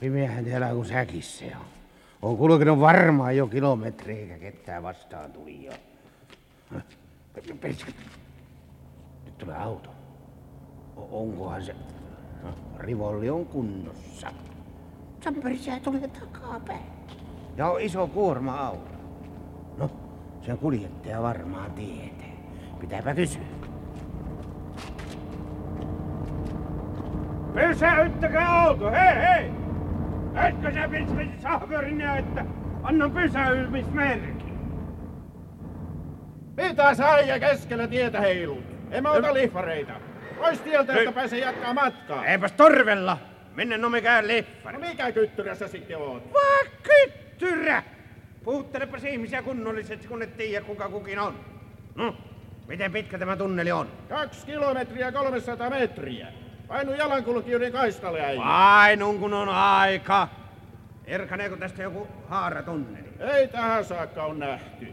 Pimeähän täällä kuin säkissä on. On kulkenut varmaan jo kilometri eikä ketään vastaan tuli jo. Nyt tulee auto. Onkohan se... No, rivolli on kunnossa. Samperisää tulee takapäin. Ja on iso kuorma-auto. No, sen kuljettaja varmaan tietää. Pitääpä kysyä. Pysäyttäkää auto, hei hei! Etkö sä pistäisi sahverin että anna pysäymismerkki? Mitä sä keskellä tietä heilut? Emme ota liffareita. Pois tieltä, että pääsee jatkaa matkaa. Eipäs torvella. Minne no mikään liffari. No mikä kyttyrä sä sitten oot? Vaan kyttyrä! Puhuttelepas ihmisiä kunnollisesti, kun et tiedä kuka kukin on. No, miten pitkä tämä tunneli on? Kaksi kilometriä 300 metriä. Painu jalankulkijoiden kaistalle äijä. Painun kun on aika. Erkaneeko tästä joku haaratunneli? Ei tähän saakka on nähty.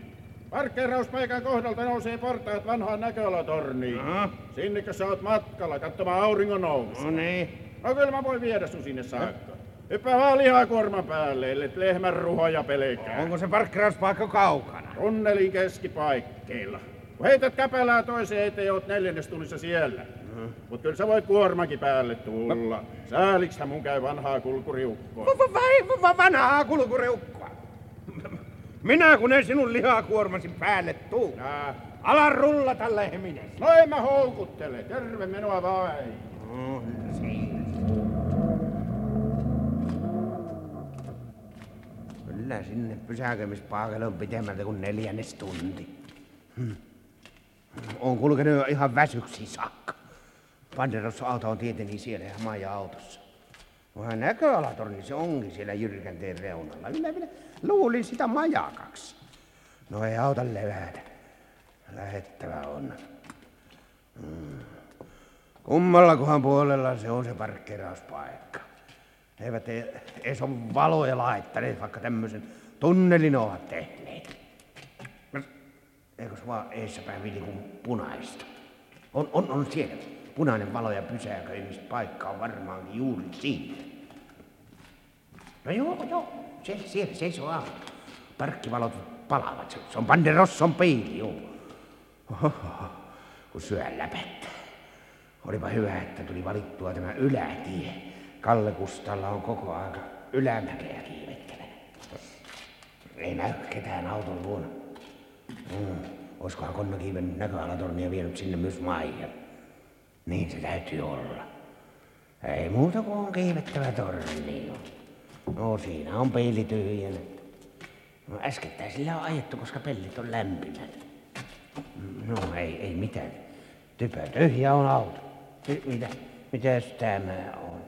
Parkkeerauspaikan kohdalta nousee portaat vanhaan näköalatorniin. Aha. Sinnekö sä oot matkalla katsomaan auringon nousu? No niin. No kyllä mä voin viedä sun sinne saakka. Hyppää vaan lihakuorman päälle, ellet lehmän ruhoja pelkää. Onko se parkkeerauspaikka kaukana? Tunnelin keskipaikkeilla. Kun heität käpälää toiseen eteen, oot neljännestunnissa siellä. Mhm. Mut kyllä sä voit kuormakin päälle tulla. Säälikshän mun käy vanhaa kulkuriukkoa. Va- Vai va- vanhaa kulkureukkoa. Minä kun en sinun lihakuormasi päälle tuu. Nää. Ala rullata lehminen. No en mä houkuttele. Terve menoa vain. No, siinä. Kyllä sinne pysäkömispaikalle on pitemmältä kuin neljännes tunti. Hmm. On kulkenut ihan väsyksiin saakka. Panderos auto on tietenkin siellä ja Maija autossa. Vähän näköalatorni se onkin siellä jyrkänteen reunalla. Minä, minä luulin sitä majakaksi. No ei auta levätä. Lähettävä on. Hmm. Kummallakohan puolella se on se parkkeerauspaikka. Eivät e- edes ole valoja laittaneet, vaikka tämmöisen tunnelin ovat tehneet. Eikös vaan eessäpäin vili kuin punaista? On, on, on siellä. Punainen valo ja pysäköimispaikka on varmaankin juuri siinä. No joo, joo. Siellä, siellä seisoo auto. Parkkivalot palaavat. Se, se on Panderosson peili, joo. Oho, kun syö läpättää. Olipa hyvä, että tuli valittua tämä ylätie. Kalle Kustalla on koko aika ylämäkeä kiivettävänä. Ei näy ketään auton luona. Mm. Olisikohan Konnakiiven näköalatornia vienyt sinne myös Maijan? Niin se täytyy olla. Ei muuta kuin on kiivettävä torni. No siinä on peili tyhjänä. No äskettäin sillä on ajettu, koska pellit on lämpimät. No ei, ei mitään. Typä tyhjä on auto. Ty, mitä, mitäs tämä on?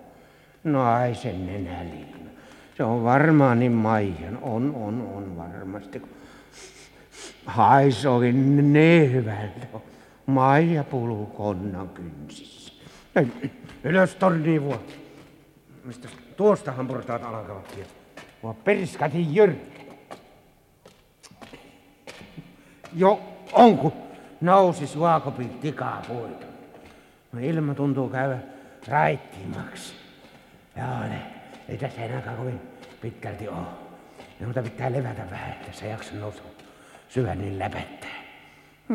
No ai sen enää liina. Se on varmaan niin Maijan. On, on, on varmasti. Haisokin niin hyvältä. Maija puluu konnan kynsissä. Ei, Ylös torniin vuo. Mistä tuostahan portaat alkavat ja Mua perskatin jyrkkä. Jo onko nousi suakopin tikaa puita. No ilma tuntuu käyvä raittimaksi. Joo, ne, ei tässä enää kovin pitkälti ole. Ja mutta pitää levätä vähän, että sä jaksa nousta syvännin läpättää.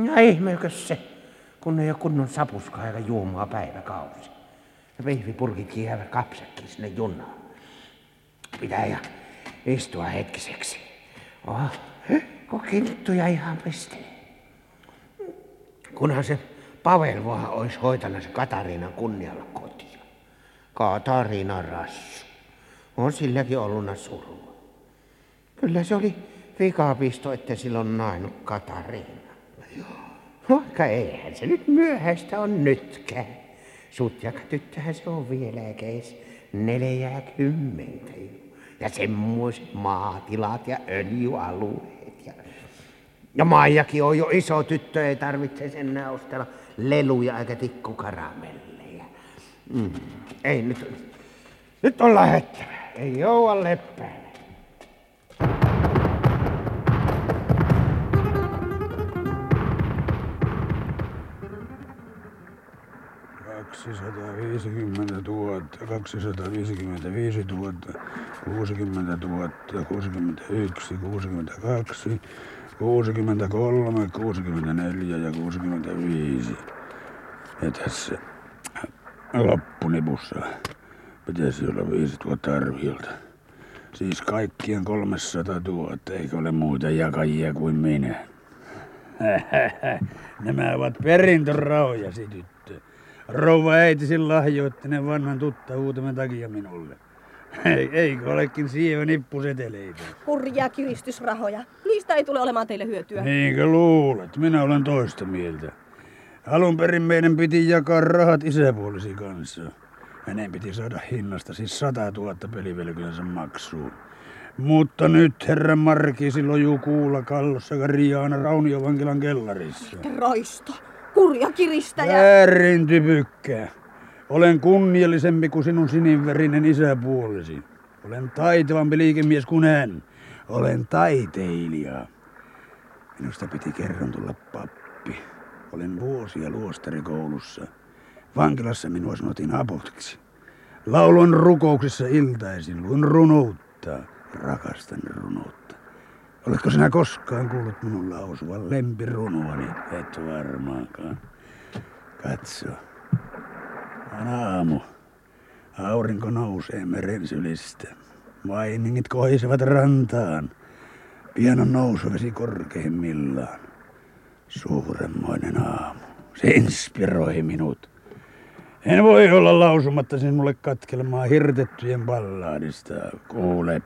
Ja ihmeekös se, kun ei ole kunnon sapuskaa eikä juomaa päiväkausi. Ja pihvipurkitkin jäävät kapsakkiin sinne junaan. Pitää ja istua hetkiseksi. Oh, kun kinttuja ihan pistelee. Kunhan se Pavel vaan olisi hoitanut se Katariinan kunnialla kotia. Katariina rassu. On silläkin ollut surua. Kyllä se oli vikapisto, että silloin nainut Katariina. Vaikka eihän se nyt myöhäistä on nytkään. Sutjaka tyttöhän se on vielä edes neljäkymmentä. Ja semmoiset maatilat ja öljyalueet. Ja, ja Maijakin on jo iso tyttö, ei tarvitse enää ostella leluja eikä tikkukaramelleja. Mm. Ei nyt, nyt on lähettävä. Ei jouda leppää. 250 000, 255 000, 60 000, 61, 62, 63, 64 ja 65. Ja tässä loppunipussa pitäisi olla 5000 arviolta. Siis kaikkien 300 000, eikä ole muita jakajia kuin minä. Nämä ovat perintöraujasi, tyttö. Rouva äitisi lahjoitti ne vanhan tuttavuutemme takia minulle. Eikö olekin sievä nippuseteleitä? Hurjia kiristysrahoja. Niistä ei tule olemaan teille hyötyä. Niinkö luulet? Minä olen toista mieltä. Alun perin meidän piti jakaa rahat isäpuolisi kanssa. Hänen piti saada hinnasta siis 100 000 pelivelkynsä maksuun. Mutta nyt herra Markisi lojuu kuulla kallossa Riaana Rauniovankilan kellarissa. Roisto. Kurja kiristäjä. Väärin typykkä. Olen kunniallisempi kuin sinun sininverinen isäpuolesi. Olen taitavampi liikemies kuin hän. Olen taiteilija. Minusta piti kerran tulla pappi. Olen vuosia luostarikoulussa. Vankilassa minua sanottiin apotiksi. Laulun rukouksissa iltaisin, luin runoutta. Rakastan runoutta. Oletko sinä koskaan kuullut minun lausuvan lempirunoani? Et varmaankaan. Katso. On aamu. Aurinko nousee meren sylistä. Vainingit kohisevat rantaan. Pian on nousuvesi korkeimmillaan. Suuremmoinen aamu. Se inspiroi minut. En voi olla lausumatta sinulle katkelmaa hirtettyjen ballaadista. Kuule,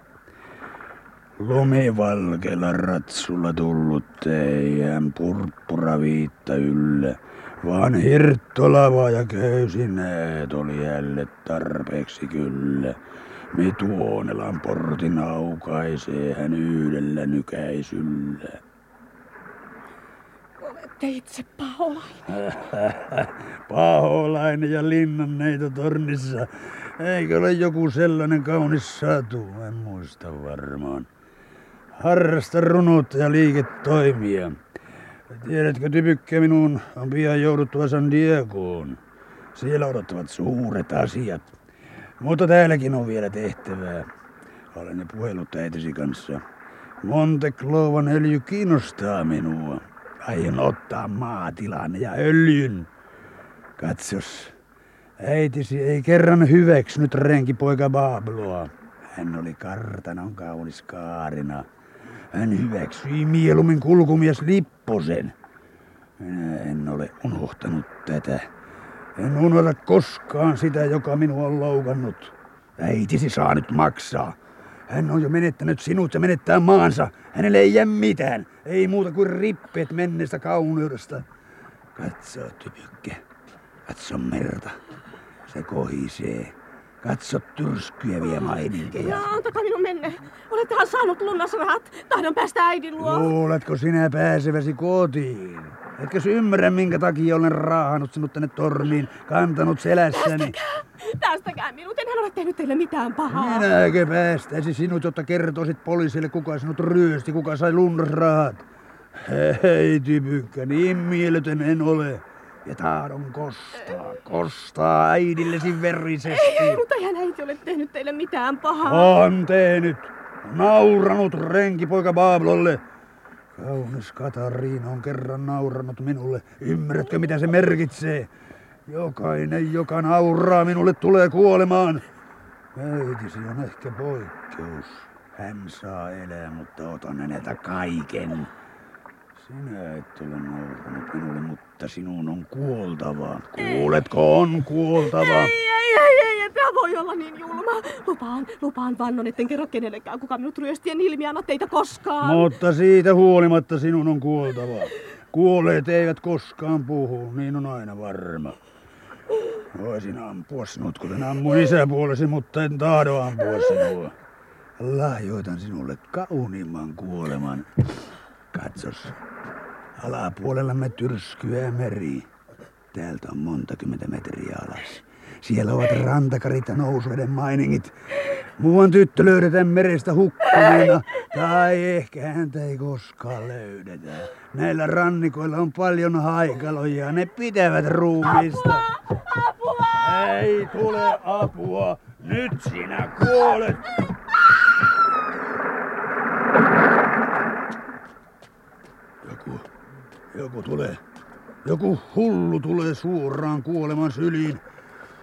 lumivalkeilla ratsulla tullut teidän purppura viitta ylle, vaan hirttolava ja köysineet oli jälleen tarpeeksi kyllä. Me Tuonelan portin aukaisee hän yhdellä nykäisyllä. Olette itse paholainen. Paholainen ja linnanneito tornissa. Eikö ole joku sellainen kaunis satu? En muista varmaan. Harrasta runoutta ja liiketoimia. Tiedätkö, typykkä minun on pian jouduttava San Diegoon. Siellä odottavat suuret asiat. Mutta täälläkin on vielä tehtävää. Olen ne puhelut äitisi kanssa. Monte Clovan öljy kiinnostaa minua. Aion ottaa maatilan ja öljyn. Katsos, äitisi ei kerran hyväksynyt renkipoika Babloa. Hän oli kartanon kaunis kaarina. Hän hyväksyi mieluummin kulkumies Lipposen. Minä en ole unohtanut tätä. En unohda koskaan sitä, joka minua on loukannut. Äitisi saa nyt maksaa. Hän on jo menettänyt sinut ja menettää maansa. Hänelle ei jää mitään. Ei muuta kuin rippeet menneestä kauneudesta. Katso, typykkä. Katso merta. Se kohisee. Katso tyrskyäviä maininkeja. No, antakaa minun mennä. Olettehan saanut lunnasrahat. Tahdon päästä äidin luo. Luuletko sinä pääseväsi kotiin? Etkö ymmärrä, minkä takia olen raahannut sinut tänne torniin, kantanut selässäni? Päästäkää! Päästäkää minut. Enhän ole tehnyt teille mitään pahaa. Minäkö päästäisi sinut, jotta kertoisit poliisille, kuka sinut ryösti, kuka sai lunnasrahat? Hei, typykkä, niin mieletön en ole. Ja tahdon kostaa, kostaa äidillesi verisesti. Ei, ei, mutta eihän äiti ole tehnyt teille mitään pahaa. On tehnyt. Nauranut renkipoika Bablolle. Kaunis Katariina on kerran nauranut minulle. Ymmärrätkö mitä se merkitsee? Jokainen, joka nauraa minulle, tulee kuolemaan. Äitisi on ehkä poikkeus. Hän saa elää, mutta otan häneltä kaiken. Sinä et ole nauranut minulle, mutta sinun on kuoltava. Kuuletko, on kuoltava. Ei, ei, ei, ei, epä voi olla niin julma. Lupaan, lupaan vannon, etten kerro kenellekään, kuka minut ryösti, en ilmianna teitä koskaan. Mutta siitä huolimatta sinun on kuoltava. Kuolleet eivät koskaan puhu, niin on aina varma. Voisin ampua sinut, kuten ammuin isäpuolesi, mutta en tahdo ampua sinua. Lahjoitan sinulle kauniimman kuoleman. Katsos, alapuolellamme tyrskyä meri. Täältä on monta kymmentä metriä alas. Siellä ovat rantakarit ja nousuveden mainingit. Muuan tyttö löydetään merestä hukkuneena, tai ehkä häntä ei koskaan löydetä. Näillä rannikoilla on paljon haikaloja, ne pitävät ruumiista. Apua! Ei tule apua. Nyt sinä kuolet. Joku tulee. Joku hullu tulee suoraan kuoleman syliin.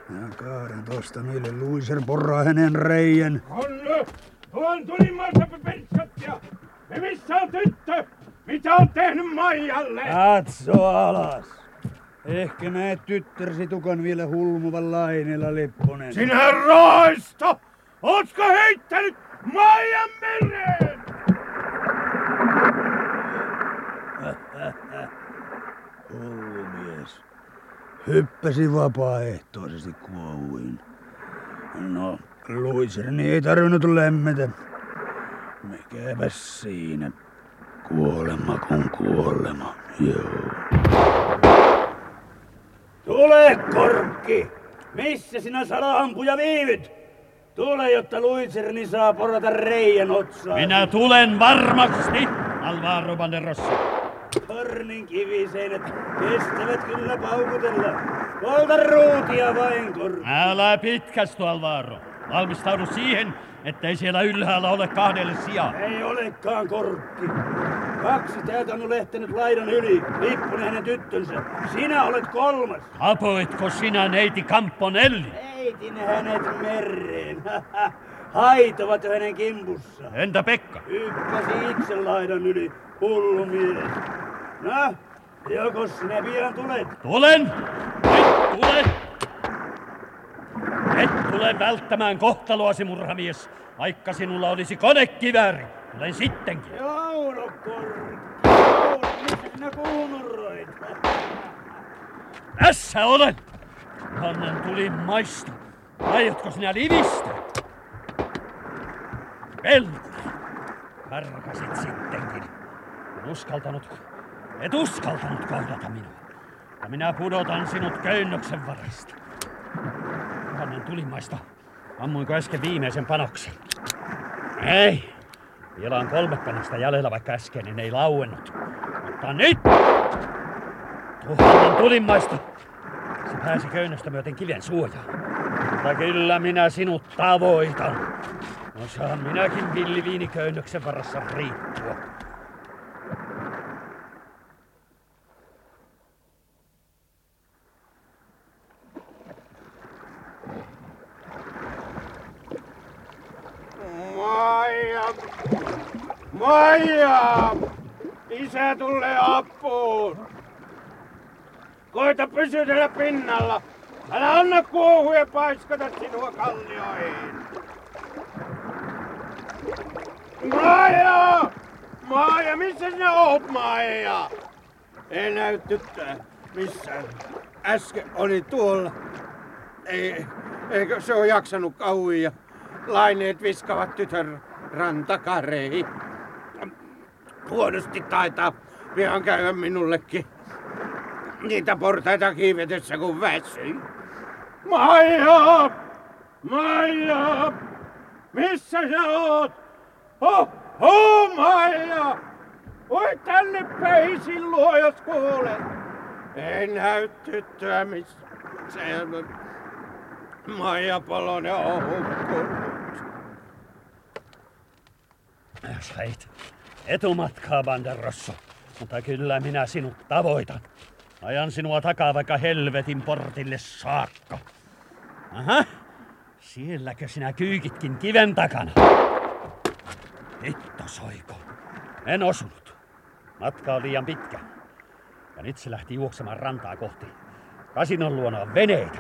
Ja kaaden tosta niille luiser porraa hänen reijän. Onnu! Tuon tulimmaista pentsattia! Ja missä on tyttö? Mitä on tehnyt Maijalle? Katso alas. Ehkä näet tyttärsi tukan vielä hulmuvan laineella Lipponen. Sinä roisto! Ootko heittänyt Maijan mereen? Hullu mies. Hyppäsi vapaaehtoisesti kuohuin. No, luiserni ei tarvinnut lämmetä. Mikäpäs siinä. Kuolema kun kuolema, joo. Tule, korkki! Missä sinä salaampuja viivyt? Tule, jotta luiserni saa porata reijän otsaan. Minä tulen varmasti, Alvaro Banderossa. Tornin kiviseinät kestävät kyllä paukutella. Polta ruutia vain, korkki. Älä pitkästy, Alvaro. Valmistaudu siihen, ettei siellä ylhäällä ole kahdelle sijaa. Ei olekaan korkki. Kaksi täältä on lehtänyt laidan yli. Lippunen hänen tyttönsä. Sinä olet kolmas. Apoitko sinä neiti Camponelli? Heitin hänet mereen. Haitavat hänen kimpussaan. Entä Pekka? Hyppäsi itse laidan yli. Hullu mies. No, joko sinä pian tulet? Tulen! Nyt tulen! Et tule välttämään kohtaloasi, murhamies, vaikka sinulla olisi konekivääri. Tulen sittenkin. Jauno, korkki. Jauno, missä sinä kuunurroit? Tässä olen! Annan tuli maisto. Aiotko sinä livistä? Pelkunen. Karkasit sittenkin. En uskaltanut, et uskaltanut kohdata minua. Ja minä pudotan sinut köynnöksen varista. Annan tulimaisto. Ammuinko äsken viimeisen panoksen? Ei. Vielä on kolme panosta jäljellä, vaikka äskeinen ei lauennut. Mutta nyt! Tuhannen tulimaisto. Se pääsi köynnöstä myöten kiven suojaan. Mutta kyllä minä sinut tavoitan. Osaan minäkin villiviiniköynnöksen varassa riippua. Maija! Maija! Isä tulee apuun! Koita pysytellä pinnalla! Älä anna kuohuja paiskata sinua kallioihin! Maija! Maija, missä sinä oot, Maija? Ei näy tyttöä missään. Äsken oli tuolla. Ei, eikö se ole jaksanut kauia? Laineet viskavat tytön rantakareihin. Huonosti taitaa pian käydä minullekin. Niitä portaita kiivetessä kun väsyi. Maija! Maija! Missä sä oot? Oh, oh Maija! Voi tänne peisin luo, jos kuulet. Ei näy tyttöä missä. Se on Maija Polonen on hukkunut. Sait etumatkaa, Banderosso. Mutta kyllä minä sinut tavoitan. Ajan sinua takaa vaikka helvetin portille saakka. Aha, sielläkö sinä kyykitkin kiven takana? Hitto soiko. En osunut. Matka on liian pitkä. Ja nyt se lähti juoksemaan rantaa kohti. Kasinon luona on veneitä.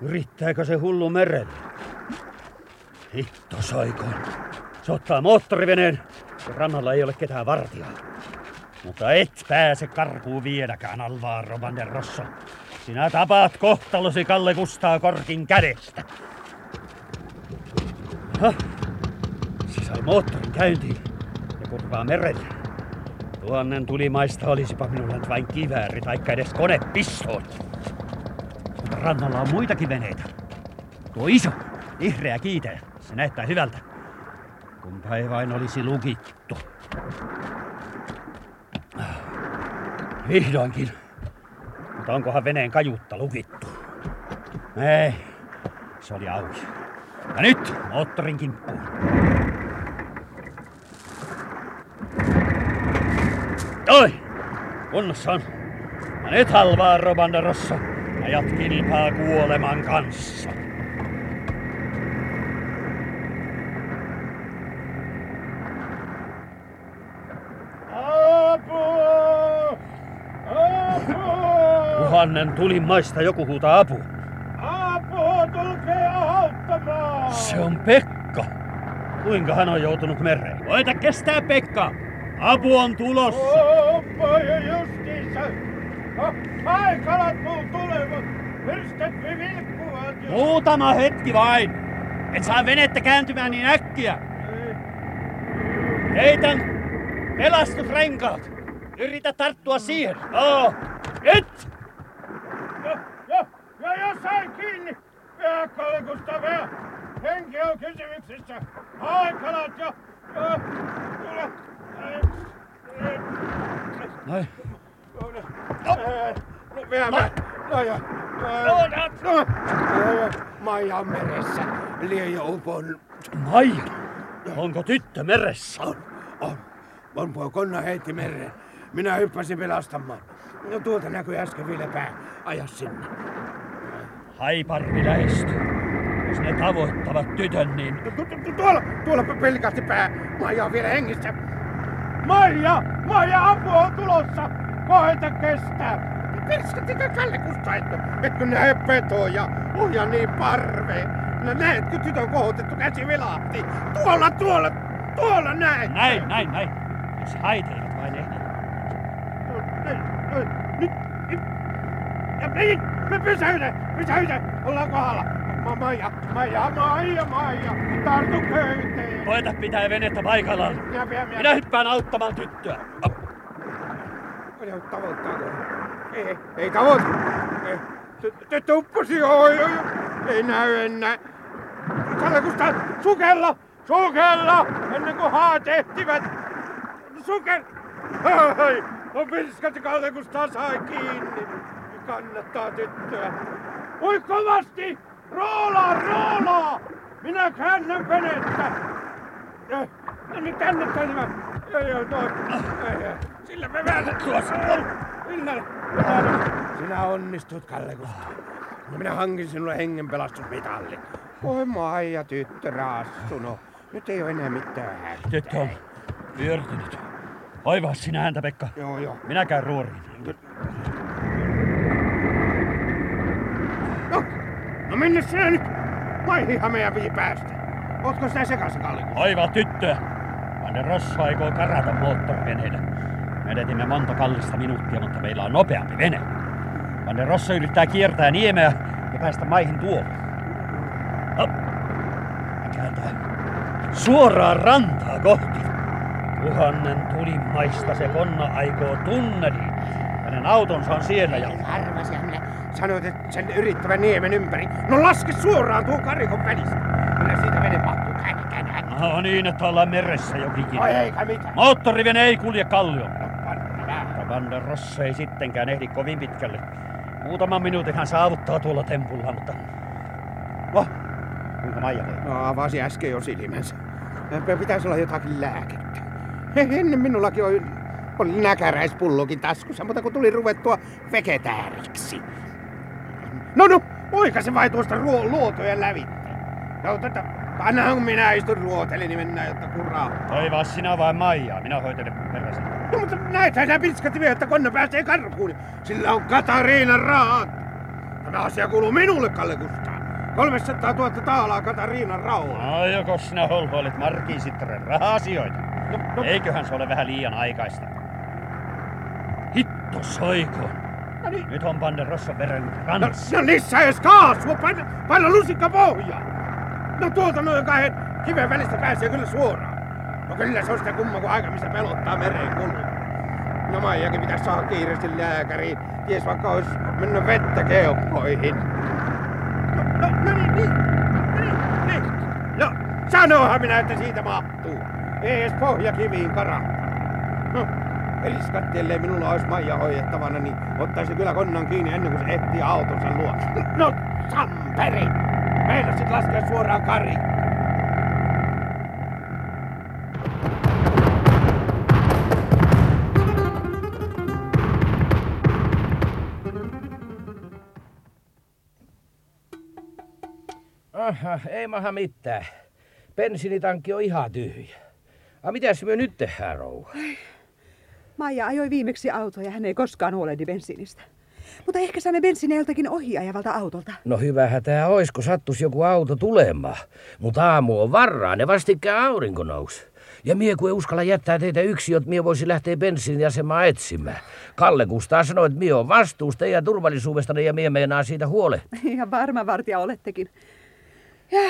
Yrittääkö se hullu merelle? Hitto soikoon. Se ottaa moottoriveneen, rannalla ei ole ketään vartijaa. Mutta et pääse karkuun vieläkään, Alvaro Banderosso. Sinä tapaat kohtalosi Kalle Kustaa Korkin kädestä. Hah. Se sai moottorin käyntiin ja kurvaa merelle. Tuonnen tulimaista olisipa minulla nyt vain kivääri taikka edes konepistooli. Mutta rannalla on muitakin veneitä. Tuo iso, vihreä kiiteä, se näyttää hyvältä. Kumpa ei vain olisi lukittu. Vihdoinkin. Mutta onkohan veneen kajuutta lukittu? Ei, se oli auki. Ja nyt moottorin kimppuun. Oi, kunnossa on. Ja nyt halvaa Robanda Rosso. Ajat kilpaa kuoleman kanssa. Tuhannen tulimaista joku huutaa apu. Apua, tulkaa auttamaan! Se on Pekka. Kuinka hän on joutunut mereen? Voita kestää Pekka. Apu on tulossa. Oppa ja justiinsa! Aikalat muu tulevat! Pyrstöt vilkkuvat jo! Muutama hetki vain. Et saa venettä kääntymään niin äkkiä. Heitän pelastusrenkaat. Yritä tarttua siihen. Oo, nyt! Sain kiinni! Peakkalekusta vielä! Henki on kysymyksessä! Aikalat ja... ja tule! Noin. ei, No vielä mä... No ja... No, No, no, Maija on meressä. Lieja upon. Maija, onko tyttö meressä? On, on. On poa konna heitti mereen. Minä hyppäsin pelastamaan. No tuolta näkyy äsken vielä pää. Aja sinne. Haiparvi lähestyy. Jos ne tavoittavat tytön, niin Tu- tu- tu- Tuolla, tuolla pelkästi pää. Maija on vielä hengissä. Maija! Maija, apua on tulossa! Koeta kestää! Pirskattikö Kalle Kusta, että etkö näe petoja? Ohja niin parve. No näetkö tytön kohotettu käsi vilahti? Tuolla, tuolla, tuolla näin, näin, näin. Jos hait eivät vain ehdi. No, ei, ei, Nyt, nyt. Ja niin, me pysäytä, pysäytä, ollaan kohdalla. Ma, Maija, Maija, Maija, Maija, tartu köyteen. Koeta pitää venettä paikallaan. Minä, minä, minä. Minä hyppään auttamaan tyttöä. Minä tavoittaako? Ei, ei tavoita. Ei, ty- Tyttö upposi, oi, oi, ei näy enää. Kalle Kustaa, sukella, sukella, ennen kuin haat ehtivät. Sukel! Hei, on pilskat Kalle Kustaa sai kiinni. Kannattaa tyttöä. Oi kovasti! Roolaa, roolaa! Minä käännän venettä. No niin tänne tänne. Joo joo toi. Ei, ei. Sillä me väännät tuossa. Minä. Sinä onnistut Kalle Kustaa. No minä hankin sinulle hengenpelastusmitalli. Oi Maija tyttö raassu, no. Nyt ei ole enää mitään hätää. Tyttö on vyörtynyt. Hoivaa sinä häntä, Pekka. Joo joo. Minä käyn ruoriin. No, no minne sinä nyt? Maihinhan meidän piti päästä. Ootko sinä sekaisin Kalle Kustaa? Hoivaa tyttöä. Vanne Rosso aikoo karata moottoriveneellä. Menetimme monta kallista minuuttia, mutta meillä on nopeampi vene. Vanne Rosso yrittää kiertää niemeä ja päästä maihin tuolla. Hop. Hän kääntää suoraan rantaa kohti. Tuhannen tulimaista se konna aikoo tunneliin. Hänen autonsa on siellä ja... Arvasin minä. Sanoit, että sen yrittävän niemen ympäri. No laske suoraan tuon karikon välistä. Kyllä siitä vene mahtuu känkään. No niin, että ollaan meressä jokikin. Ai eikä mitään. Moottorivene ei kulje kallioon. Panna Van Rosso ei sittenkään ehdi kovin pitkälle. Muutaman minuutin hän saavuttaa tuolla tempulla, mutta... Oh, kuinka Maija? No avasi äsken jo silmänsä. Pitäisi olla jotakin lääkettä. Ennen minullakin oli, oli näkäräispullokin taskussa, mutta kun tuli ruvettua vegetääriksi. No no, oikaise vai tuosta ruo- luotojen lävitte. No tätä, annahan kun minä istun ruoteli, niin mennään jotta kuraa. Toivaa sinä vain Maijaa, minä hoitelen peräsi. No mutta näethän sä pilskatti vielä, että konna pääsee karkuun. Sillä on Katariinan rahat. Tämä asia kuuluu minulle, Kalle Kustaa. 300 000 taalaa Katariinan rauhaa. No joko sinä holhoilet Markiisittaren raha-asioita? No, no, Eiköhän se ole vähän liian aikaista. Hitto soiko. No niin. Nyt on Van Rosson veren No, rannassa. no lisää edes kaasua, paina, paina lusikka pohjaan. No tuolta noin kahden kiven välistä pääsee kyllä suoraan. No kyllä se on sitä kumma, kun aika missä pelottaa mereen kuluu. No Maijakin pitäisi saada kiireesti lääkäriin. Ties vaikka olisi mennä vettä keuhkoihin. No, no, no niin, niin. No niin, niin. No, sanohan minä, että siitä mahtuu. Ei edes pohja kiviin karahtaa. No, Eliskatti, ellei minulla olisi Maija hoidettavana, niin ottaisi kyllä konnan kiinni ennen kuin se ehtii autonsa luo. No, Samperi! Meinasit laskea suoraan kari. Aha, ei maha mitään. Bensiinitankki on ihan tyhjä. A mitäs me nyt tehdään, rouva? Maija ajoi viimeksi autoa ja hän ei koskaan huolehdi bensiinistä. Mutta ehkä saamme bensiiniä joltakin ohi ajavalta autolta. No hyvähän tää ois, kun sattus joku auto tulemaan. Mutta aamu on varraa, ne vastikkään aurinko nousi. Ja mie kun ei uskalla jättää teitä yksi, jotta mie voisi lähteä bensiiniasemaa etsimään. Kalle Kustaa sanoi, että mie on vastuusta ja turvallisuudesta ja mie meinaa siitä huole. Ja varma vartija olettekin. Ja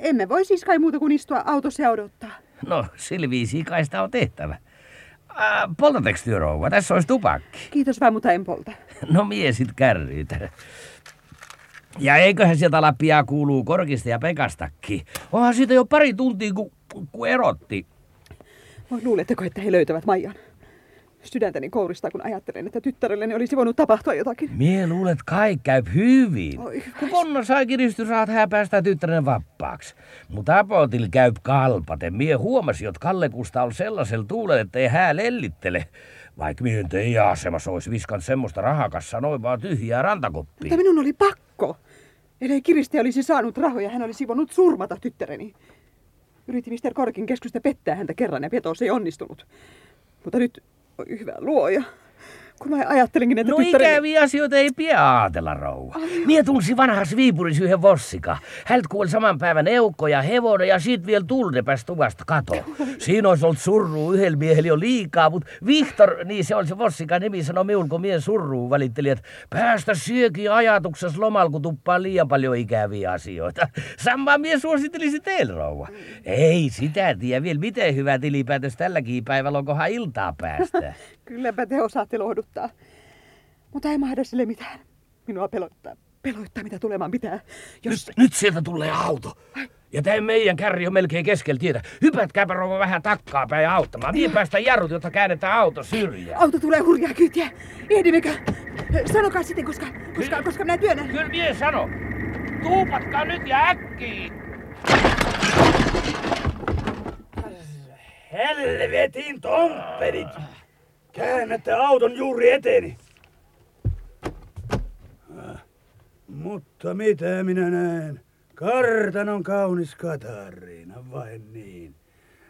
emme voi siis kai muuta kuin istua autossa ja odottaa. No, sillä viisiin kai sitä on tehtävä. Äh, poltateks työ, rouva? Tässä olisi tupakki. Kiitos vaan, mutta en polta. No mie sit kärryitä. Ja eiköhän sieltä Lappia kuuluu Korkista ja Pekastakin. Onhan siitä jo pari tuntia, kun, kun erotti. Voi luuletteko, että he löytävät Maijan? Sydäntäni kouristaa, kun ajattelen, että tyttärelleni olisi voinut tapahtua jotakin. Mie luulet, kai käy hyvin. Oi, kun Ponna sai kiristysrahat, hän päästää tyttären vappaaksi. Mutta apotil käy kalpaten. Mie huomasi, että Kalle Kusta on sellaisella tuulella, että ei hän lellittele. Vaikka mie teidän asemassa olisi viskannut semmoista rahakassa noin vaan tyhjää rantakoppia. Mutta minun oli pakko. Ellei Kiristi olisi saanut rahoja, hän olisi voinut surmata tyttäreni. Yritin Mr. Korkin keskusta pettää häntä kerran ja petos ei onnistunut. Mutta nyt, oi hyvä luoja. Kun mä ajattelinkin, että No tyttäreni... ikäviä asioita ei pidä ajatella, rouva. Mie tulsi vanhas Viipuris yhden vossika. Hältä kuoli saman päivän eukko ja hevonen ja sit vielä pääsi tuvasta kato. Siinä olisi ollut surruu yhdellä miehellä jo liikaa, mutta Vihtor, niin se oli se vossika nimi, sanoi minulle, kun mie surruu välitteli, että päästä syökin ajatuksessa lomalla, kun tuppaa liian paljon ikäviä asioita. Samaa mie suosittelisi teille, rouva. Ei sitä tiedä vielä, miten hyvä tilipäätös tälläkin päivällä on, kunhan iltaa päästä. Kylläpä te osaatte lohduttaa. Mutta ei mahda sille mitään. Minua pelottaa. Peloittaa, mitä tulemaan pitää. Jos... Nyt, nyt sieltä tulee auto. Ja tämä meidän kärri on melkein keskellä tietä. Hypätkääpä rouva vähän takkaa päin auttamaan. Niin päästä jarrut, jotta käännetään auto syrjään. Auto tulee hurjaa kyytiä. Ehdimmekö? Sanokaa sitten, koska, koska, koska minä työnnän. Kyllä mie sano. Tuupatkaa nyt ja äkkiä. Helvetin tompperit! Käännätte auton juuri eteeni. Ah, Mutta mitä minä näen? Kartanon kaunis Katariina, vain niin.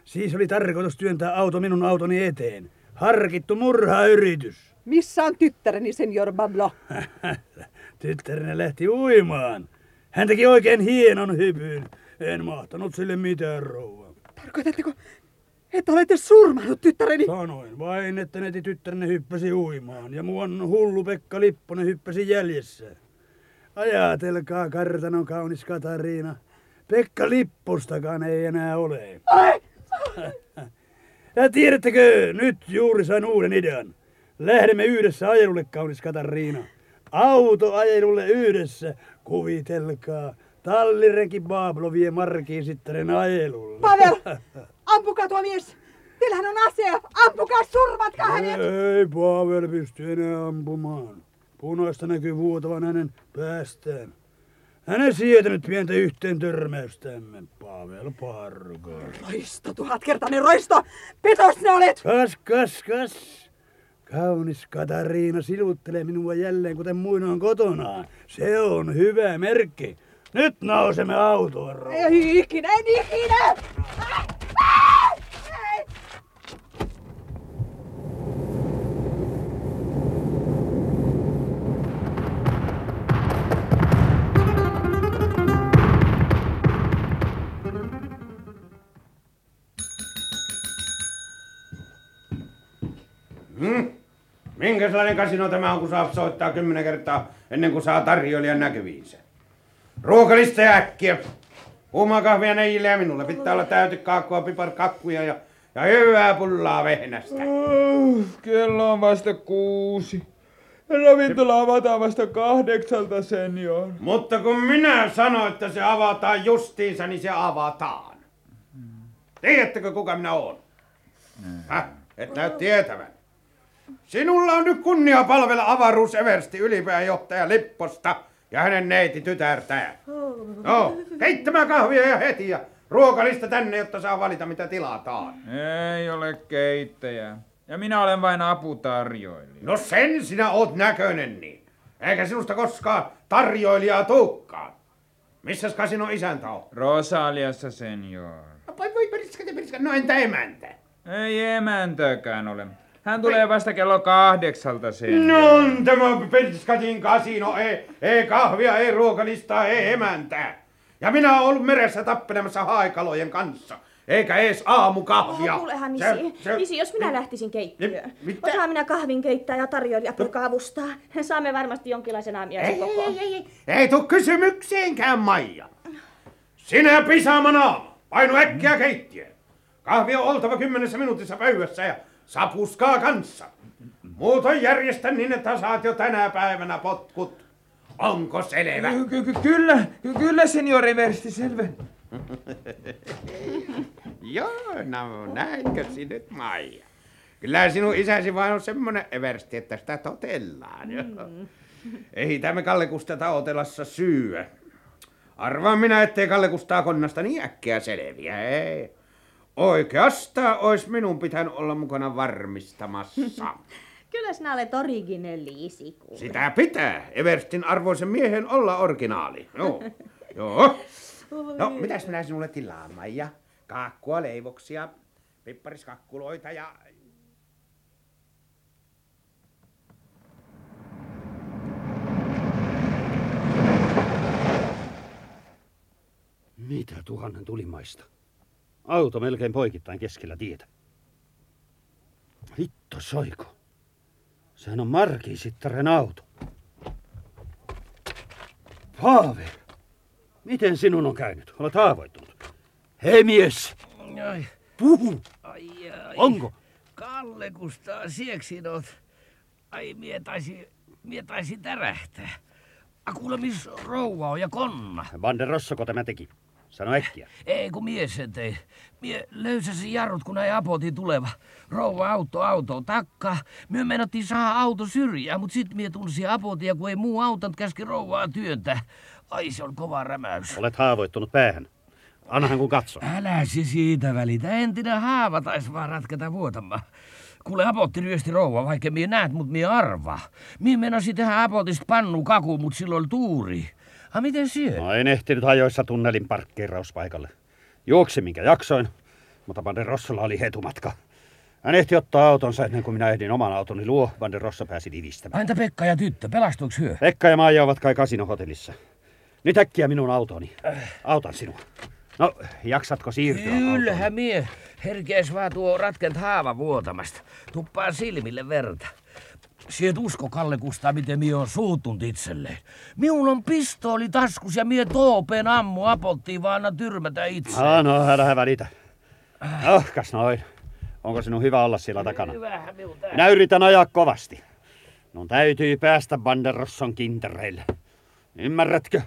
Siis oli tarkoitus työntää auto minun autoni eteen. Harkittu murhayritys. Missä on tyttäreni, senior Bablo? Tyttärenne lähti uimaan. Hän teki oikein hienon hypyn. En mahtanut sille mitään rouva. Tarkoitatteko, että olette surmannut tyttäreni? Sanoin vain, että neti tyttärenne hyppäsi uimaan ja muun hullu Pekka Lipponen hyppäsi jäljessä. Ajatelkaa kartanon kaunis Katariina. Pekka Lippostakaan ei enää ole. Ai! Ja tiedättekö, nyt juuri sain uuden idean. Lähdemme yhdessä ajelulle, kaunis Katariina. Autoajelulle yhdessä. Kuvitelkaa. Tallirenki Pablo vie Markiin sitten ajelulle. Pavel! Ampukaa tuo mies! Teillähän on ase! Ampukaa, surmatkaa hänet! Ei Pavel pysty enää ampumaan. Punaista näkyy vuotavan hänen päästään. Hän ei sietänyt pientä yhteen törmäystämme. Pavel Parko. Roisto, tuhatkertainen roisto! Petos ne olet! Kas, kas, kas. Kaunis Katariina siluttelee minua jälleen, kuten muinoin kotonaan. Se on hyvä merkki. Nyt nousemme autoon, rouva. Ei ikinä, en ikinä! Ah! Ah! Ei! Hmm? Minkälainen kasino tämä on, kun saa soittaa kymmenen kertaa ennen kuin saa tarjoilijan näkyviinsä? Ruokalista ja äkkiä. Kuumaa kahvia neijille ja minulle. Pitää olla täyty kaakkua, piparkakkuja ja, ja hyvää pullaa vehnästä. Uh, kello on vasta kuusi. Ravintola avataan vasta kahdeksalta, senior. Mutta kun minä sanoin, että se avataan justiinsa, niin se avataan. Tiedättekö, kuka minä oon? Häh? Et näy tietävän. Sinulla on nyt kunnia palvella avaruuseversti ylipääjohtaja Lipposta ja hänen neiti tytärtään. No, keittämään kahvia ja heti ja ruokalista tänne, jotta saa valita mitä tilataan. Ei ole keittäjää. Ja minä olen vain aputarjoilija. No sen sinä oot näköinen niin. Eikä sinusta koskaan tarjoilijaa tuukkaan. Missäs kasino isäntä on? Rosaliassa, senior. Voi voi periskate periskate. No entä emäntä? Ei emäntäkään ole. Hän tulee vasta kello kahdeksalta, senior. No on tämä Pelskatin kasino. Ei, ei kahvia, ei ruokalistaa, ei emäntää. Ja minä olen ollut meressä tappelemassa haikalojen kanssa. Eikä ees aamukahvia. Oh, kuulehan, Se- isi. se- isi, jos minä mi- lähtisin keittiöön. mi- mitä? Osaan minä kahvin keittää ja tarjoilija poika avustaa. Saamme varmasti jonkinlaisen aamiaisen Ei, koko. ei, ei, ei. Ei tuu kysymykseenkään, Maija. Sinä pisaama naama. Painu äkkiä keittiöön. Kahvi on oltava kymmenessä minuutissa pöydässä ja sapuskaa kanssa. Muutoin järjestä niin, että saat jo tänä päivänä potkut. Onko selvä? Ky- ky- kyllä, ky- kyllä, senior Eversti, selvä. Joo, no näinkö sinä nyt, Maija? Kyllä sinun isäsi vaan on semmonen eversti, että sitä totellaan. Mm. Ei tämä Kalle Kustata otelassa syö. Arvaan minä, ettei Kalle Kustaa konnasta niin äkkiä selviä, ei. Oikeastaan ois minun pitänyt olla mukana varmistamassa. Kyllä sinä olet originelli isiku. Sitä pitää Everstin arvoisen miehen olla originaali. Joo. Joo. No, mitäs minä sinulle tilaan, Maija? Kaakkua, leivoksia, pippariskakkuloita ja... Mitä tuhannen tulimaista? Auto melkein poikittain keskellä tietä. Hitto soiko. Sehän on Markiisittaren auto. Paave! Miten sinun on käynyt? Olet haavoittunut. Hei mies! Ai, Puhu! ai, ai. Onko? Kalle Kustaa sieksinot. Ai, mie taisi, mie taisi tärähtää. Rouva on ja konna. Van der Rossoko tämä teki? Sano äkkiä. Ei kun mies sen tei. Mie löysäsin jarrut, kun ei apoti tuleva. Rouva auto auto takkaa. Mie meinattiin saada auto syrjää, mut sit mie tulisi apotia, kun ei muu autot käski rouvaa työntää. Ai se on kova rämäys. Olet haavoittunut päähän. Annahan kun katso. Älä se siitä välitä. Entinen haava taisi vaan ratketa vuotamaan. Kuule, apotti ryösti rouva, vaikka mie näet, mut mie arvaa. Mie meinasin tehdä apotista pannu kaku, mut silloin tuuri. A miten syö? No en ehtinyt ajoissa tunnelin parkkeerauspaikalle. Juoksi minkä jaksoin, mutta Van der Rossolla oli hetumatka. Hän ehti ottaa autonsa ennen kuin minä ehdin oman autoni luo. Van der Rossa pääsi divistämään. Entä Pekka ja tyttö, pelastuiko hyö? Pekka ja Maija ovat kai kasinohotellissa. Nyt äkkiä minun autoni. Autan sinua. No, jaksatko siirtyä? Kyllähän mie. Herkees vaan tuo ratkent haava vuotamasta. Tuppaa silmille verta. Siet usko, Kalle Kustaa, miten mie on suuttunut itselleen. Minun on pistooli taskus ja mie toopeen ammu apottiin vaan anna tyrmätä itse. Ah, no, älä välitä. Oh, kas noin. Onko sinun hyvä olla siellä takana? Hyvähän minun tää. Minä yritän ajaa kovasti. Minun täytyy päästä Banderosson kintereille. Ymmärrätkö?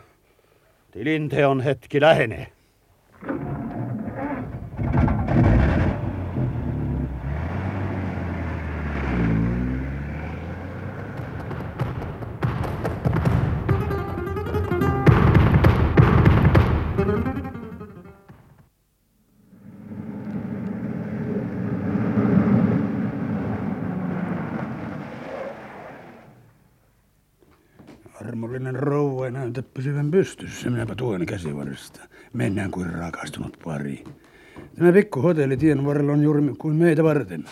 Tilinteon hetki lähenee. Pystyssä. Minäpä tuen käsivarresta. Mennään kuin rakastunut pari. Tämä pikku hotelli tien varrella on juuri kuin meitä varten.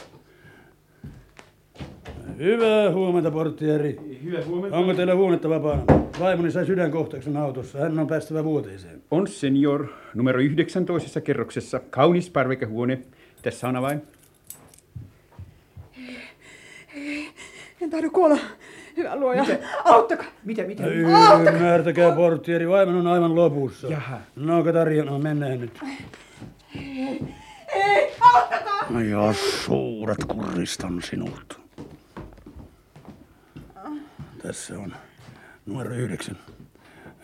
Hyvää huomenta, portieri. Hyvää huomenta. Onko teillä huonetta vapaana? Vaimoni sai sydänkohtauksen autossa. Hän on päästävä vuoteeseen. On senior numero 19 kerroksessa. Kaunis parvekkehuone. Tässä on avain. En tahdo kuolla. Hyvä luoja. Auttakaa. Mitä, mitä? Ymmärtäkää, portieri. Vaimon on aivan lopussa. Jaha. No, Katarina, no mennään nyt. Ei, auttakaa. Ai jos suuret kuristan sinut. Tässä on numero yhdeksän.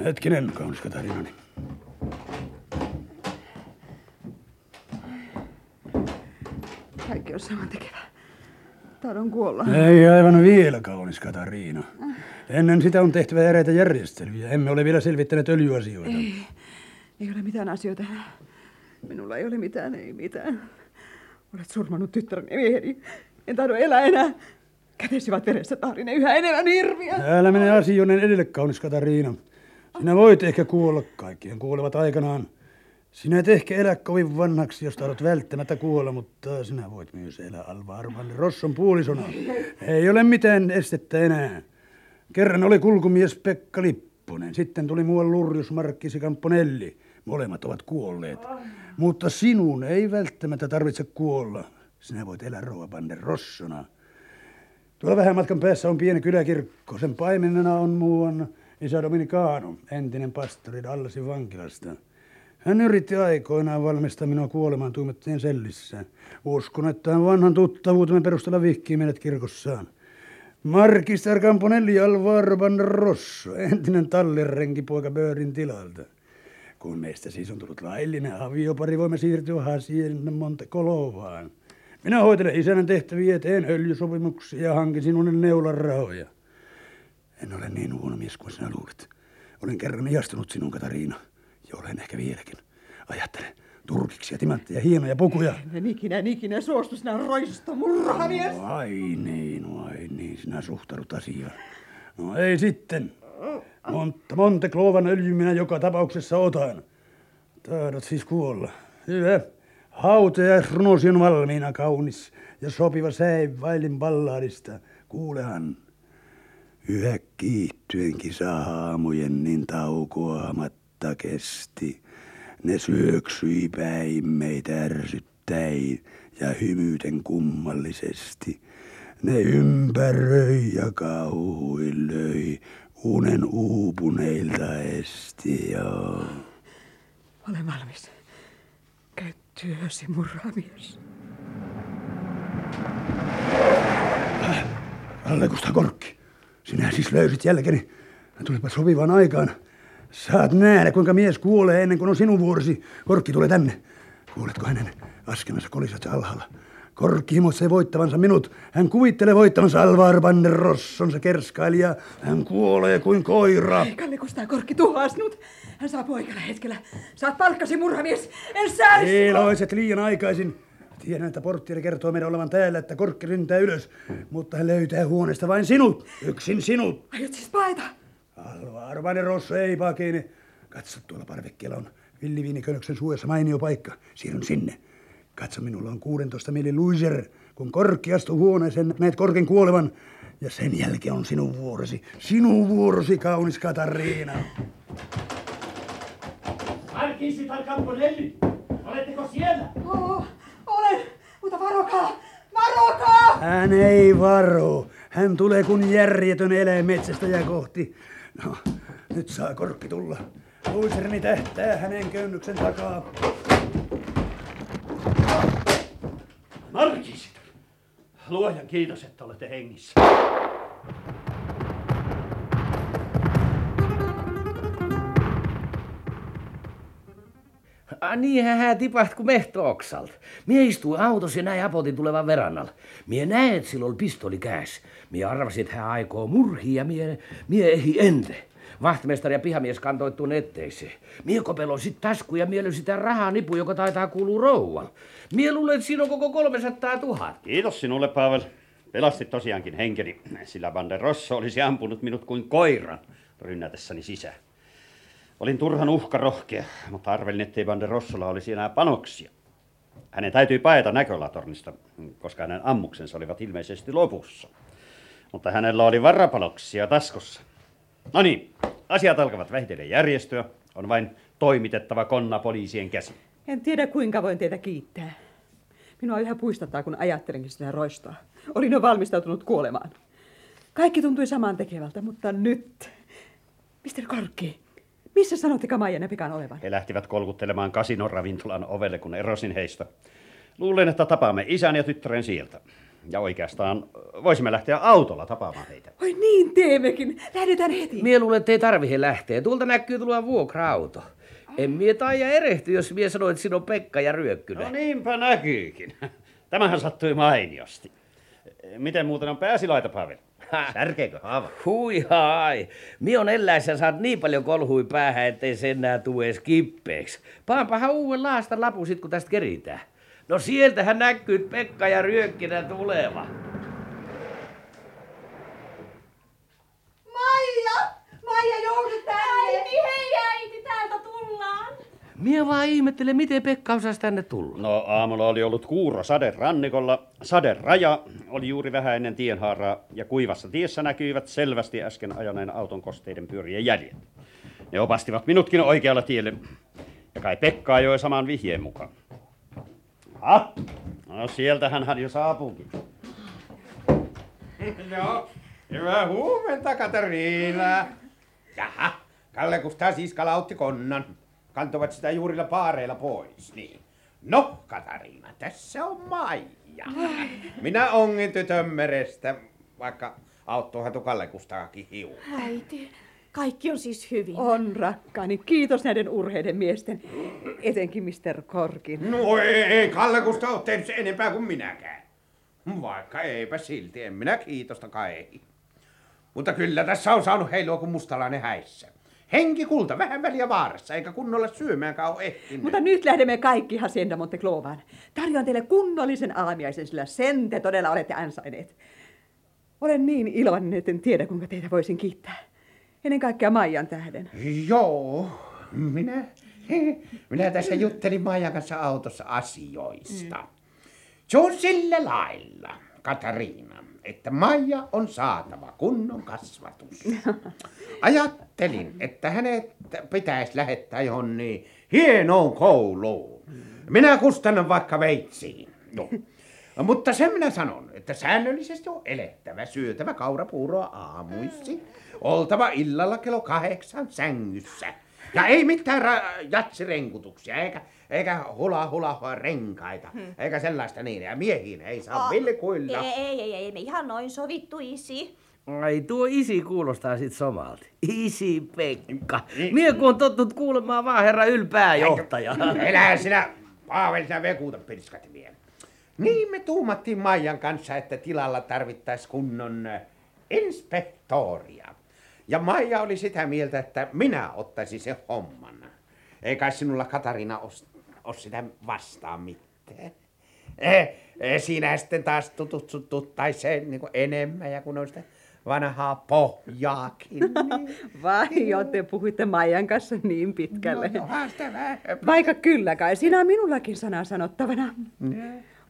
Hetkinen, kaunis Katarinani. Kaikki on saman tekevää. Tahdon kuolla. Ei aivan vielä, kaunis Katariina. Ennen sitä on tehtävä eräitä järjestelyjä. Emme ole vielä selvittäneet öljyasioita. Ei, ei ole mitään asioita. Minulla ei ole mitään, ei mitään. Olet surmannut tyttäreni mieheni. En tahdo elää enää. Kätesi ovat veressä tahdin yhä enemmän hirviä. Älä mene asioiden edelle, kaunis Katariina. Sinä voit ehkä kuolla, kaikkien kuolevat aikanaan. Sinä et ehkä elä kovin vanhaksi, jos tahdot välttämättä kuolla, mutta sinä voit myös elää Alva Arvan Rosson puolisona. Ei ole mitään estettä enää. Kerran oli kulkumies Pekka Lipponen, sitten tuli muuan Lurjus Markkisi Kamponelli. Molemmat ovat kuolleet. Mutta sinun ei välttämättä tarvitse kuolla. Sinä voit elää rouva Bande Rossona. Tuolla vähän matkan päässä on pieni kyläkirkko. Sen paimenena on muuan isä Dominicano, entinen pastori Dallasin vankilasta. Hän yritti aikoinaan valmistaa minua kuolemaan tuumetteen sellissä. Uskon, että hän vanhan tuttavuutemme perusteella vihkii meidät kirkossaan. Markister Camponelli Alvaro Rosso, entinen tallirenkipoika Böörin tilalta. Kun meistä siis on tullut laillinen aviopari, voimme siirtyä Hasien Monte Colovaan. Minä hoitelen isännän tehtäviä, teen öljysopimuksia ja hankin sinulle neulan rahoja. En ole niin huono mies kuin sinä luulet. Olen kerran ihastunut sinun, Katariina. Ja olen ehkä vieläkin. Ajattele, turkiksi ja timantteja, hienoja pukuja. En ikinä, en ikinä suostu sinä roista murhamies. No, ai niin, no, ai niin, sinä suhtaudut asiaan. No ei sitten. Monta, Monte Clovan öljy minä joka tapauksessa otan. Tahdot siis kuolla. Hyvä. Hautajaisrunosi on valmiina kaunis ja sopiva säin vailin balladista. Kuulehan. Yhä kiittyen kisahaamujen niin taukoamatta kesti. Ne syöksyi päin meitä ärsyttäin ja hymyten kummallisesti. Ne ympäröi ja kauhuin löi, unen uupuneilta esti, joo. Olen valmis. Käy työsi, murhaamies. Allekusta Korkki, sinä siis löysit jälkeni. Tulipa sopivaan aikaan. Saat nähdä, kuinka mies kuolee ennen kuin on sinun vuorosi. Korkki tulee tänne. Kuuletko hänen askemansa kolisat alhaalla? Korkki himoitsee voittavansa minut. Hän kuvittelee voittavansa Alvar Banner Rossonsa kerskailija. Hän kuolee kuin koira. Ei Kalle Kustaa Korkki tuhoaa sinut. Hän saa poikalla hetkellä. Saat palkkasi murhamies. En sää Eloiset liian aikaisin. Tiedän, että porttieri kertoo meidän olevan täällä, että Korkki ryntää ylös. Mutta hän löytää huoneesta vain sinut. Yksin sinut. Aiot siis paeta? Alvar Banner Rosso ei pakene. Katso, tuolla parvekkeella on villiviinikönöksen suojassa mainio paikka. Siirryn sinne. Katso, minulla on 16 mieli luiser. Kun korkki astuu huoneeseen, näet korken kuolevan. Ja sen jälkeen on sinun vuorosi. Sinun vuorosi, kaunis Katariina. Markisi tal Camponelli, oletteko siellä? Oo, olen, mutta varokaa, varokaa! Hän ei varo. Hän tulee kun järjetön eläin metsästäjä kohti. No, nyt saa korkki tulla. Luiserini tähtää hänen köynnyksen takaa. Markisit! Luojan kiitos, että olette hengissä. Ah, niin hän tipaht kuin mehtooksalt. Mie istui autossa ja näin apotin tulevan verannalla. Mie näet silloin pistoli käs. Mie arvasin, että hän aikoo murhia ja mie, mie ehi ente. Vahtimestari ja pihamies kantoittuun etteiseen. Mie kopeloin sit tasku ja mie sitä rahaa nipu, joka taitaa kuulua rouvan. Mie luulen, että siinä on koko 300 000. Kiitos sinulle, Pavel. Pelastit tosiaankin henkeni, sillä Van der Rosso olisi ampunut minut kuin koiran rynnätessäni sisään. Olin turhan uhkarohkea, mutta arvelin, ettei Van der Rossolla olisi enää panoksia. Hänen täytyi paeta näkölatornista, koska hänen ammuksensa olivat ilmeisesti lopussa. Mutta hänellä oli varapanoksia taskussa. No niin, asiat alkavat vähitellen järjestyä. On vain toimitettava konna poliisien käsi. En tiedä kuinka voin teitä kiittää. Minua yhä puistattaa, kun ajattelenkin sitä roistoa. Olin jo valmistautunut kuolemaan. Kaikki tuntui samaan tekevältä, mutta nyt... Mr. Korkki, missä sanotte Kamajan ja Pekan olevan? He lähtivät kolkuttelemaan kasinon ravintolan ovelle, kun erosin heistä. Luulen, että tapaamme isän ja tyttären sieltä. Ja oikeastaan voisimme lähteä autolla tapaamaan heitä. Oi niin teemmekin. Lähdetään heti. Mie luulen, ettei tarvihe lähteä. Tuolta näkyy tulla vuokra-auto. En mie taija erehty, jos mie sanoin, että siinä on Pekka ja Ryökkynen. No niinpä näkyykin. Tämähän sattui mainiosti. Miten muuten on pääsilaita, Pavel? Särkeekö haava? Hui hai. Mi on elläissä saat niin paljon kolhui päähän, ettei sen enää tuu edes kippeeksi. Paanpahan uuden laasta lapu sit, kun tästä keritään. No sieltähän näkyy Pekka ja Ryökkinä tuleva. Maija! Maija, joudut tänne! Äiti, hei äiti, täältä tullaan! Mie vaan ihmettelen, miten Pekka osasi tänne tulla. No aamulla oli ollut kuuro sade rannikolla. Sade raja oli juuri vähän ennen tienhaaraa ja kuivassa tiessä näkyivät selvästi äsken ajaneen auton kosteiden pyörien jäljet. Ne opastivat minutkin oikealla tielle. Ja kai Pekka ajoi saman vihjeen mukaan. Ah, no sieltähän hän jo saapuukin. No, hyvää huomenta, Katariina. Jaha, Kalle Kustaa siiskala otti konnan. Kantoivat sitä juurilla paareilla pois, niin. No, Katariina, tässä on Maija. Minä ongin tytön merestä, vaikka auttoihan tu Kalle Kustaakin hiukan. Äiti, kaikki on siis hyvin. On rakkaani. Kiitos näiden urheiden miesten. Etenkin Mr. Korkin. No ei, ei Kalle Kustaa ole tehnyt se enempää kuin minäkään. Vaikka eipä silti, en minä kiitosta kai. Mutta kyllä tässä on saanut heilua kuin mustalainen häissä. Henki kulta, vähän väliä vaarassa, eikä kunnolla syömäänkään ole ehtinyt. Mutta nyt lähdemme kaikki Hacienda Monteclovaan. Tarjoan teille kunnollisen aamiaisen, sillä sen te todella olette ansaineet. Olen niin iloinen, etten tiedä, kuinka teitä voisin kiittää. Ennen kaikkea Maijan tähden. Joo, minä, minä tässä juttelin Maijan kanssa autossa asioista. Mm. Se on sillä lailla, Katariina, että Maija on saatava kunnon kasvatus. Ajattelin, että hänet pitäisi lähettää johon niin hienoon kouluun. Minä kustannan vaikka veitsiin. No. Mutta sen minä sanon, että säännöllisesti on elettävä, syötävä kaurapuuroa aamuisi, oltava illalla kello kahdeksan sängyssä. Ja ei mitään ra- jatsirenkutuksia, eikä, eikä hula hula renkaita, hmm. eikä sellaista niin. Ja miehiin ei saa oh, villikuilla. Ei, ei, ei, ei, me ihan noin sovittu isi. Ai tuo isi kuulostaa sit somalti. Isi Pekka. Mie kun on tottunut kuulemaan vaan herra ylpääjohtaja. Elä sinä, Paaveli, sinä vekuuta pirskat vielä. Niin me tuumattiin Maijan kanssa, että tilalla tarvittaisi kunnon äh, inspektoria. Ja Maija oli sitä mieltä, että minä ottaisin sen homman. Eikä sinulla Katarina ole sitä vastaan mitään. Eh, eh, siinä sitten taas tutustuttaisi se niin enemmän ja kun on sitä vanhaa pohjaakin. Niin. Vai jo, te puhuitte Maijan kanssa niin pitkälle. No, sitä vähän. Vaikka kyllä kai, siinä on minullakin sana sanottavana.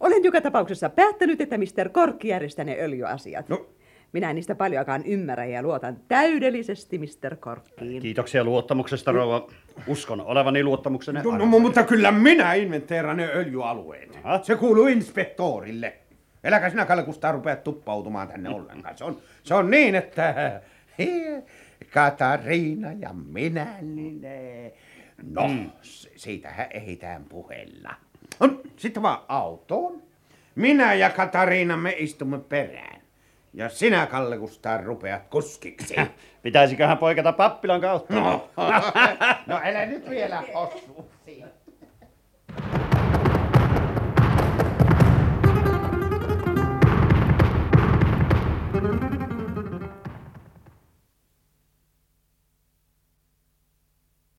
Olen joka tapauksessa päättänyt, että Mr. Korkki järjestää ne öljyasiat. No. Minä en niistä paljoakaan ymmärrä ja luotan täydellisesti Mr. Korkkiin. Kiitoksia luottamuksesta, rouva. Uskon olevani luottamuksenne no, no, mutta kyllä minä inventeeran ne öljyalueet. Aha. Se kuuluu inspektorille. Eläkä sinä, Kalle Kustaa, rupeat tuppautumaan tänne ollenkaan. Se on, se on niin, että Katariina ja minä, niin no, mm. siitähän ehditään puhella. On, sitten vaan autoon. Minä ja Katariina me istumme perään. Ja sinä, Kalle Kustaa, rupeat kuskiksi. Pitäisiköhän poikata pappilan kautta? No, no älä nyt vielä osu.